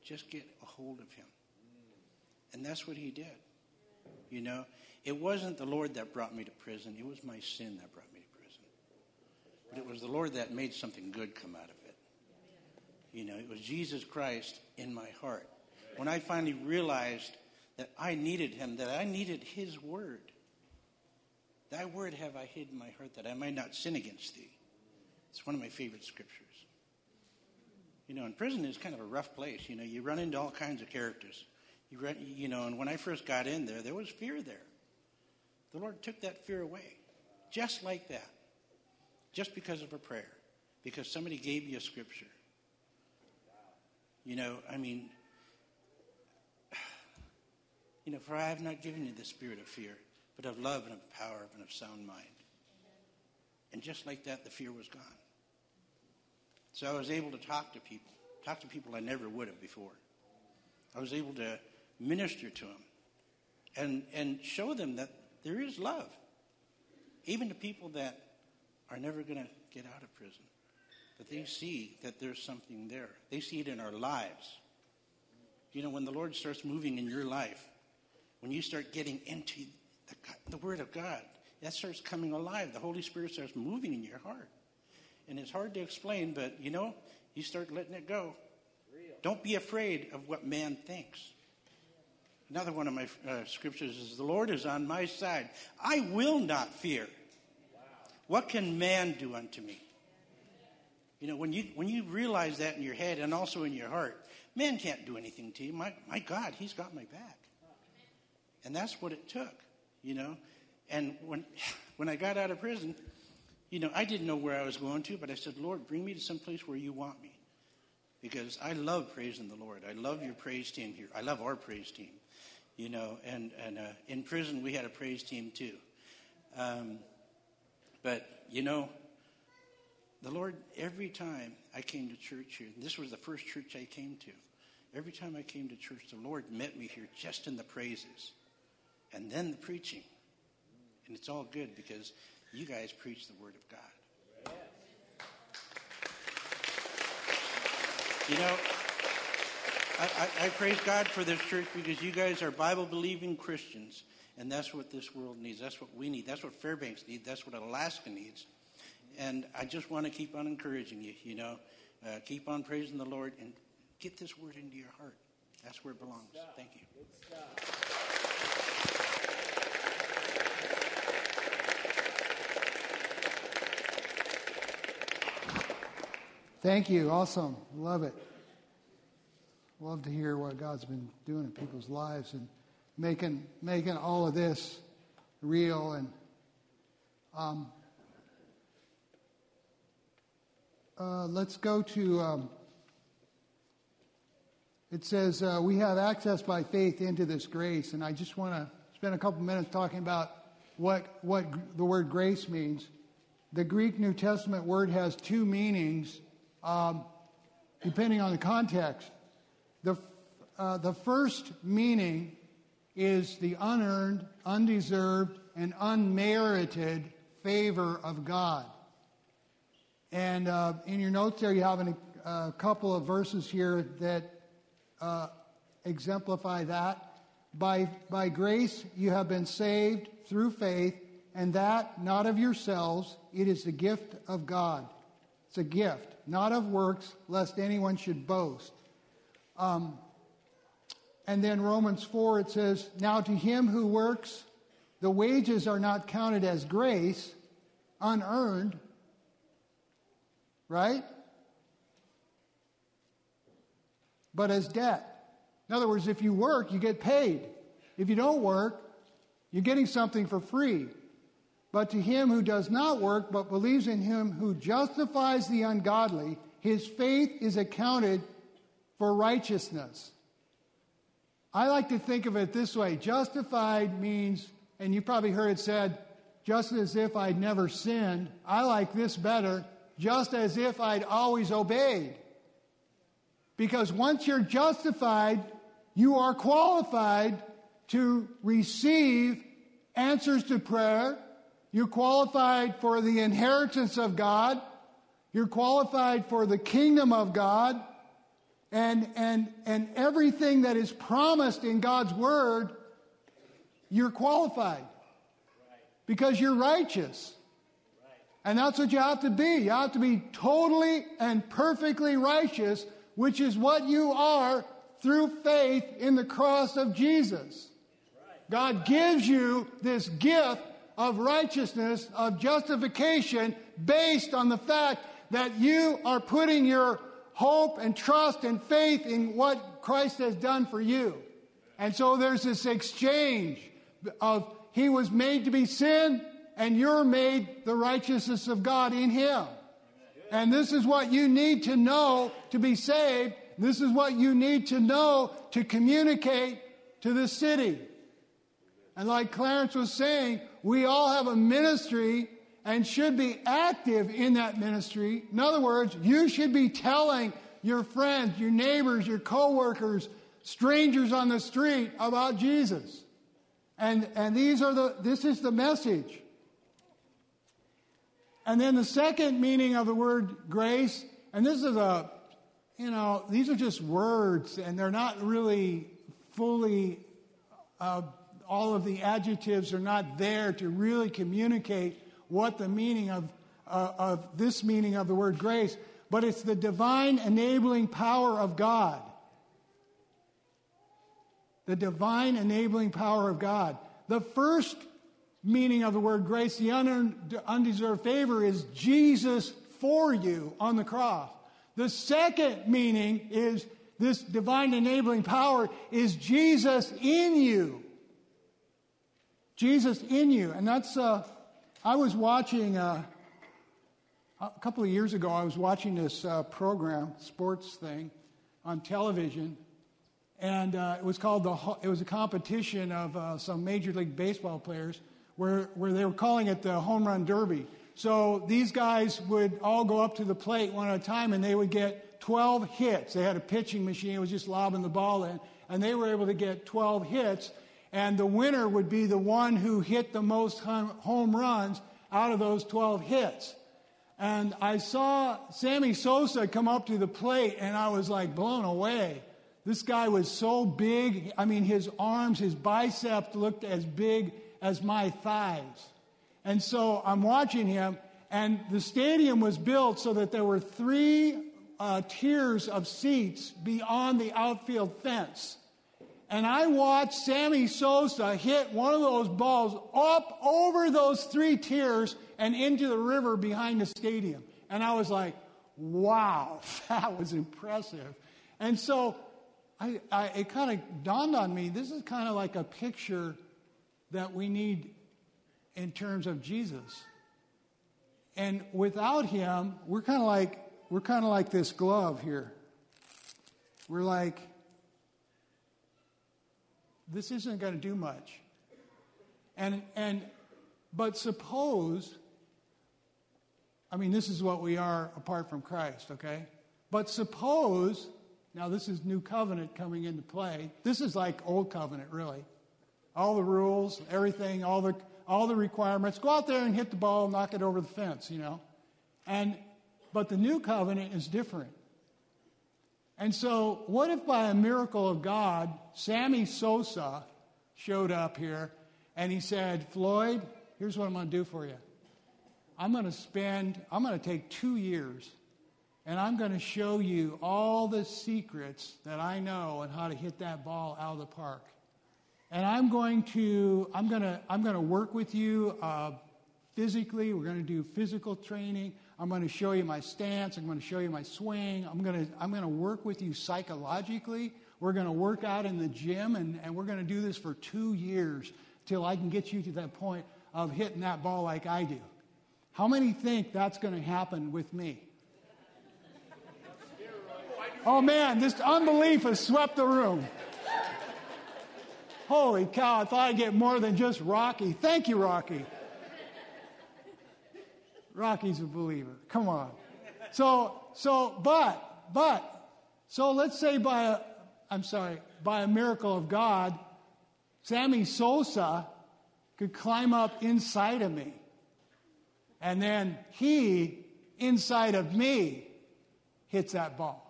Just get a hold of him. And that's what he did. You know, it wasn't the Lord that brought me to prison, it was my sin that brought me to prison. But it was the Lord that made something good come out of it. You know, it was Jesus Christ in my heart. When I finally realized that I needed him, that I needed his word. Thy word have I hid in my heart that I might not sin against thee. It's one of my favorite scriptures. You know, and prison is kind of a rough place. You know, you run into all kinds of characters. You run, you know, and when I first got in there, there was fear there. The Lord took that fear away, just like that, just because of a prayer, because somebody gave you a scripture. You know, I mean, you know, for I have not given you the spirit of fear, but of love and of power and of sound mind. And just like that, the fear was gone. So I was able to talk to people, talk to people I never would have before. I was able to minister to them and, and show them that there is love, even to people that are never going to get out of prison. But they see that there's something there. They see it in our lives. You know, when the Lord starts moving in your life, when you start getting into the, the Word of God, that starts coming alive. The Holy Spirit starts moving in your heart. And it's hard to explain, but you know, you start letting it go. Don't be afraid of what man thinks. Another one of my uh, scriptures is The Lord is on my side. I will not fear. What can man do unto me? You know, when you, when you realize that in your head and also in your heart, man can't do anything to you. My, my God, he's got my back. And that's what it took, you know. And when, when I got out of prison, you know, I didn't know where I was going to, but I said, Lord, bring me to some place where you want me. Because I love praising the Lord. I love your praise team here. I love our praise team. You know, and, and uh, in prison we had a praise team too. Um, but, you know, the Lord, every time I came to church here, this was the first church I came to. Every time I came to church, the Lord met me here just in the praises and then the preaching. And it's all good because you guys preach the Word of God. You know, I, I, I, praise God for this church because you guys are Bible believing Christians, and that's what this world needs. That's what we need. That's what Fairbanks needs. That's what Alaska needs. And I just want to keep on encouraging you, you know, uh, keep on praising the Lord and get this word into your heart. That's where it belongs. Thank you. Thank you. Awesome. Love it. Love to hear what God's been doing in people's lives and making making all of this real and um, uh, let's go to um, it says uh, we have access by faith into this grace and i just want to spend a couple minutes talking about what what the word grace means the greek new testament word has two meanings um, depending on the context. The, uh, the first meaning is the unearned, undeserved, and unmerited favor of God. And uh, in your notes there, you have an, a couple of verses here that uh, exemplify that. By, by grace, you have been saved through faith, and that not of yourselves, it is the gift of God. It's a gift not of works, lest anyone should boast. Um, and then Romans 4, it says, Now to him who works, the wages are not counted as grace, unearned, right? But as debt. In other words, if you work, you get paid. If you don't work, you're getting something for free. But to him who does not work, but believes in him who justifies the ungodly, his faith is accounted for righteousness. I like to think of it this way justified means, and you probably heard it said, just as if I'd never sinned. I like this better, just as if I'd always obeyed. Because once you're justified, you are qualified to receive answers to prayer, you're qualified for the inheritance of God. You're qualified for the kingdom of God. And, and, and everything that is promised in God's word, you're qualified. Because you're righteous. And that's what you have to be. You have to be totally and perfectly righteous, which is what you are through faith in the cross of Jesus. God gives you this gift of righteousness, of justification, based on the fact that you are putting your hope and trust and faith in what Christ has done for you. And so there's this exchange of he was made to be sin and you're made the righteousness of God in him. And this is what you need to know to be saved. This is what you need to know to communicate to the city. And like Clarence was saying, we all have a ministry and should be active in that ministry. In other words, you should be telling your friends, your neighbors, your coworkers, strangers on the street about Jesus. And, and these are the, this is the message. And then the second meaning of the word grace, and this is a, you know, these are just words and they're not really fully, uh, all of the adjectives are not there to really communicate what the meaning of, uh, of this meaning of the word grace, but it's the divine enabling power of God. The divine enabling power of God. The first meaning of the word grace, the undeserved favor, is Jesus for you on the cross. The second meaning is this divine enabling power is Jesus in you. Jesus in you. And that's, uh, I was watching, uh, a couple of years ago, I was watching this uh, program, sports thing, on television. And uh, it was called the, it was a competition of uh, some Major League Baseball players where, where they were calling it the home run derby. So these guys would all go up to the plate one at a time and they would get 12 hits. They had a pitching machine, it was just lobbing the ball in, and they were able to get 12 hits and the winner would be the one who hit the most home runs out of those 12 hits. And I saw Sammy Sosa come up to the plate, and I was like blown away. This guy was so big. I mean, his arms, his biceps looked as big as my thighs. And so I'm watching him, and the stadium was built so that there were three uh, tiers of seats beyond the outfield fence and I watched Sammy Sosa hit one of those balls up over those three tiers and into the river behind the stadium. And I was like, wow, that was impressive. And so I, I, it kind of dawned on me this is kind of like a picture that we need in terms of Jesus. And without him, we're kind of like we're kind of like this glove here. We're like this isn't going to do much. And, and, but suppose, I mean, this is what we are apart from Christ, okay? But suppose, now this is new covenant coming into play. This is like old covenant, really. All the rules, everything, all the, all the requirements. Go out there and hit the ball, knock it over the fence, you know? And, but the new covenant is different. And so, what if by a miracle of God, Sammy Sosa showed up here and he said, Floyd, here's what I'm going to do for you. I'm going to spend, I'm going to take two years and I'm going to show you all the secrets that I know and how to hit that ball out of the park. And I'm going to, I'm going to, I'm going to work with you uh, physically. We're going to do physical training. I'm going to show you my stance. I'm going to show you my swing. I'm going to, I'm going to work with you psychologically. We're going to work out in the gym, and, and we're going to do this for two years till I can get you to that point of hitting that ball like I do. How many think that's going to happen with me? Oh man, this unbelief has swept the room. Holy cow, I thought I'd get more than just Rocky. Thank you, Rocky. Rocky's a believer. Come on. So, so, but, but, so let's say by a, I'm sorry, by a miracle of God, Sammy Sosa could climb up inside of me. And then he, inside of me, hits that ball.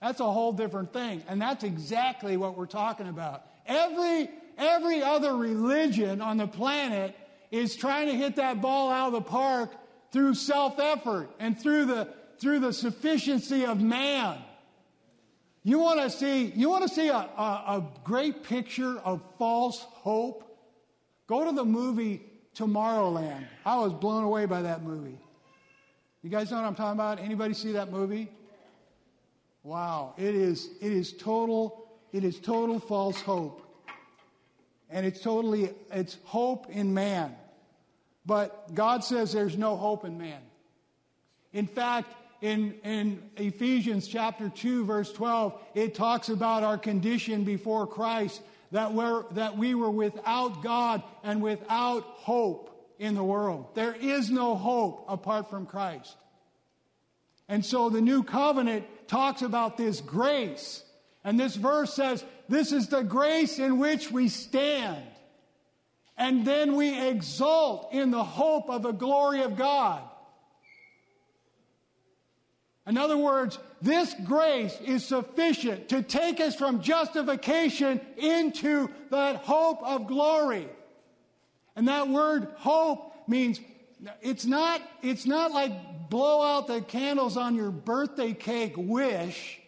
That's a whole different thing. And that's exactly what we're talking about. Every, every other religion on the planet is trying to hit that ball out of the park through self effort and through the, through the sufficiency of man. You want to see, you want to see a, a, a great picture of false hope? Go to the movie Tomorrowland. I was blown away by that movie. You guys know what I'm talking about? Anybody see that movie? Wow, it is it is total it is total false hope. And it's totally it's hope in man. But God says there's no hope in man. In fact, in, in Ephesians chapter 2, verse 12, it talks about our condition before Christ, that, we're, that we were without God and without hope in the world. There is no hope apart from Christ. And so the new covenant talks about this grace. And this verse says, This is the grace in which we stand. And then we exult in the hope of the glory of God. In other words, this grace is sufficient to take us from justification into that hope of glory. And that word hope means it's not, it's not like blow out the candles on your birthday cake wish.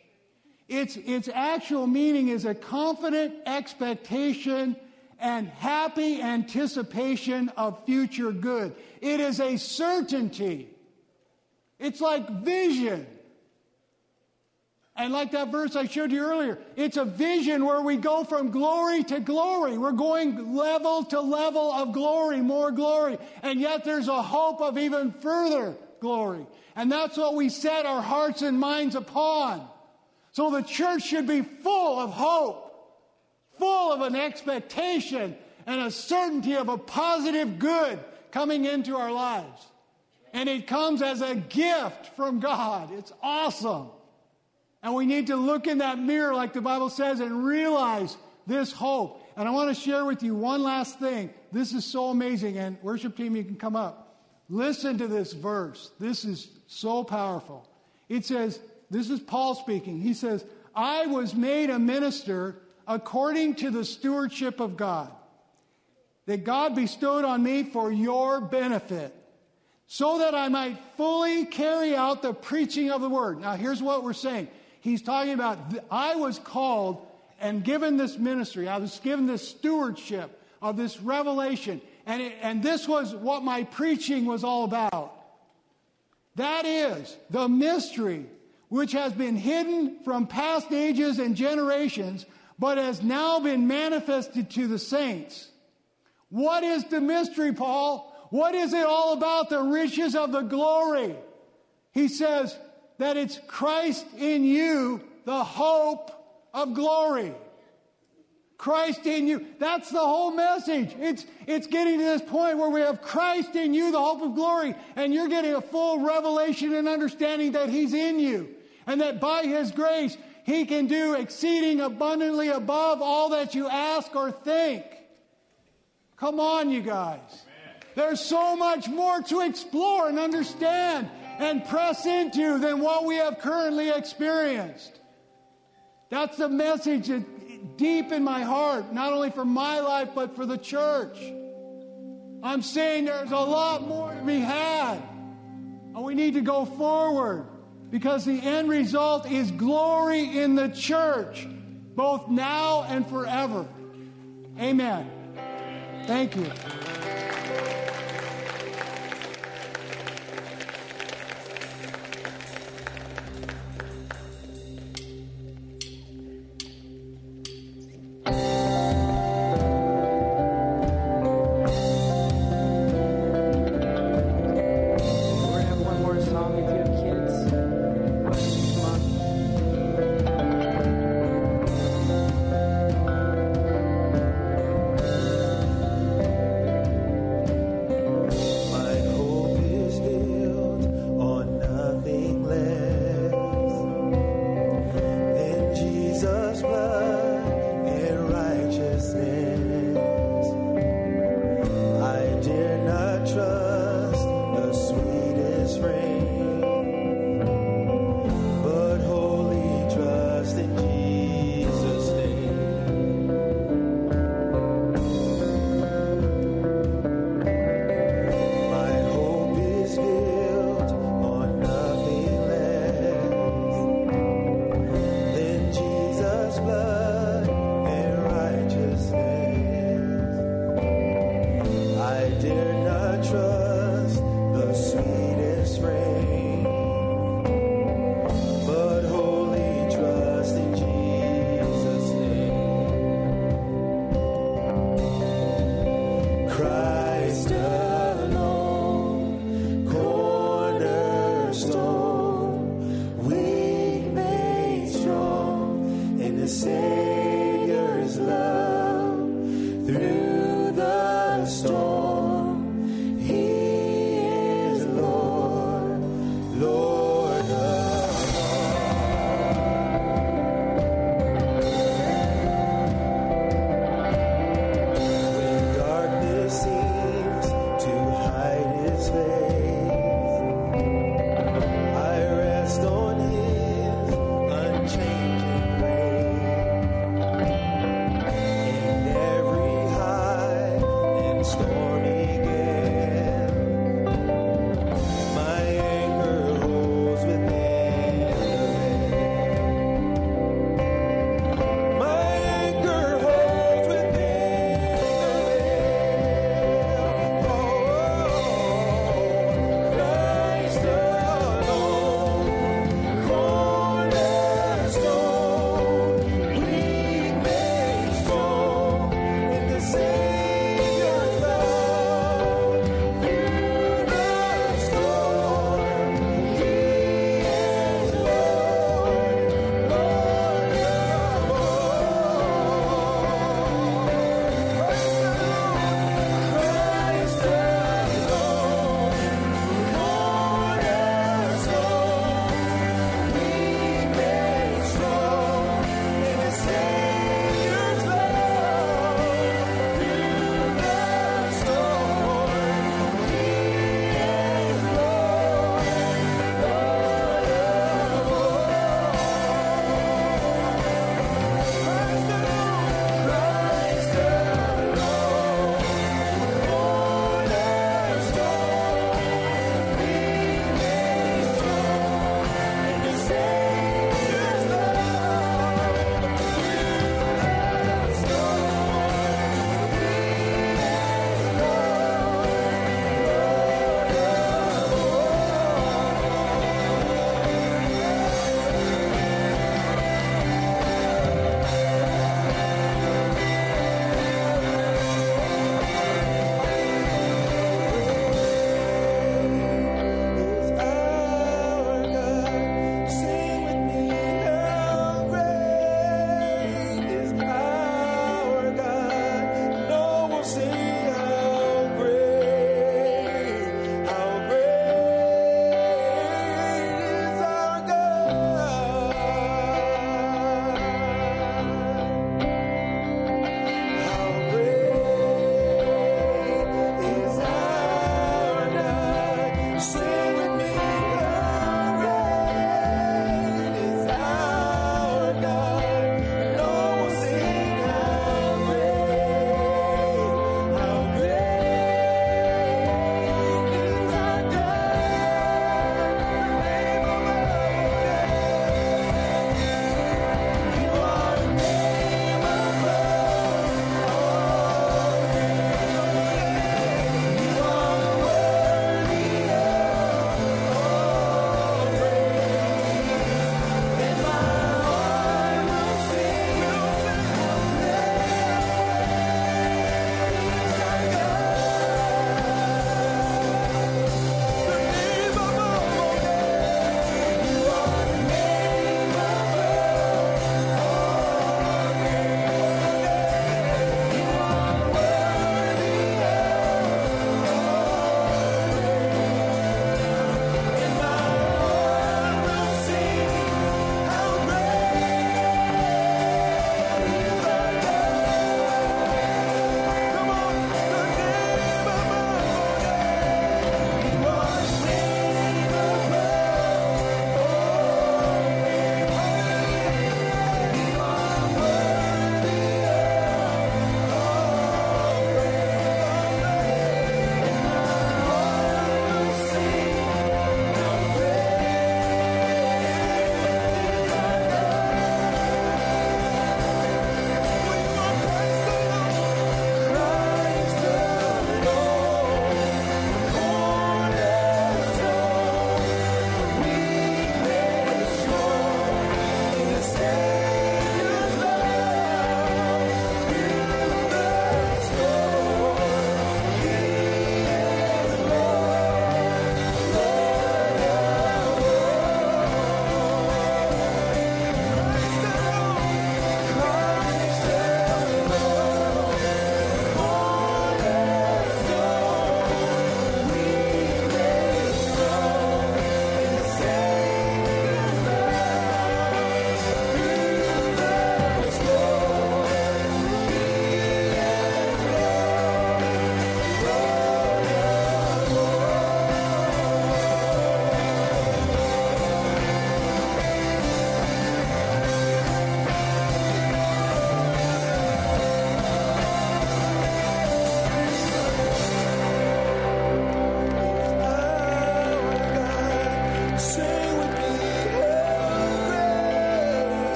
Its, its actual meaning is a confident expectation and happy anticipation of future good. It is a certainty. It's like vision. And like that verse I showed you earlier, it's a vision where we go from glory to glory. We're going level to level of glory, more glory. And yet there's a hope of even further glory. And that's what we set our hearts and minds upon. So the church should be full of hope, full of an expectation and a certainty of a positive good coming into our lives. And it comes as a gift from God. It's awesome. And we need to look in that mirror, like the Bible says, and realize this hope. And I want to share with you one last thing. This is so amazing. And worship team, you can come up. Listen to this verse. This is so powerful. It says, this is Paul speaking. He says, I was made a minister according to the stewardship of God that God bestowed on me for your benefit so that I might fully carry out the preaching of the word. Now, here's what we're saying he's talking about I was called and given this ministry, I was given this stewardship of this revelation, and, it, and this was what my preaching was all about. That is the mystery which has been hidden from past ages and generations, but has now been manifested to the saints. What is the mystery, Paul? What is it all about? The riches of the glory. He says, that it's Christ in you, the hope of glory. Christ in you. That's the whole message. It's, it's getting to this point where we have Christ in you, the hope of glory, and you're getting a full revelation and understanding that He's in you. And that by His grace, He can do exceeding abundantly above all that you ask or think. Come on, you guys. There's so much more to explore and understand and press into than what we have currently experienced. That's the message deep in my heart, not only for my life, but for the church. I'm saying there's a lot more to be had. And we need to go forward because the end result is glory in the church, both now and forever. Amen. Thank you.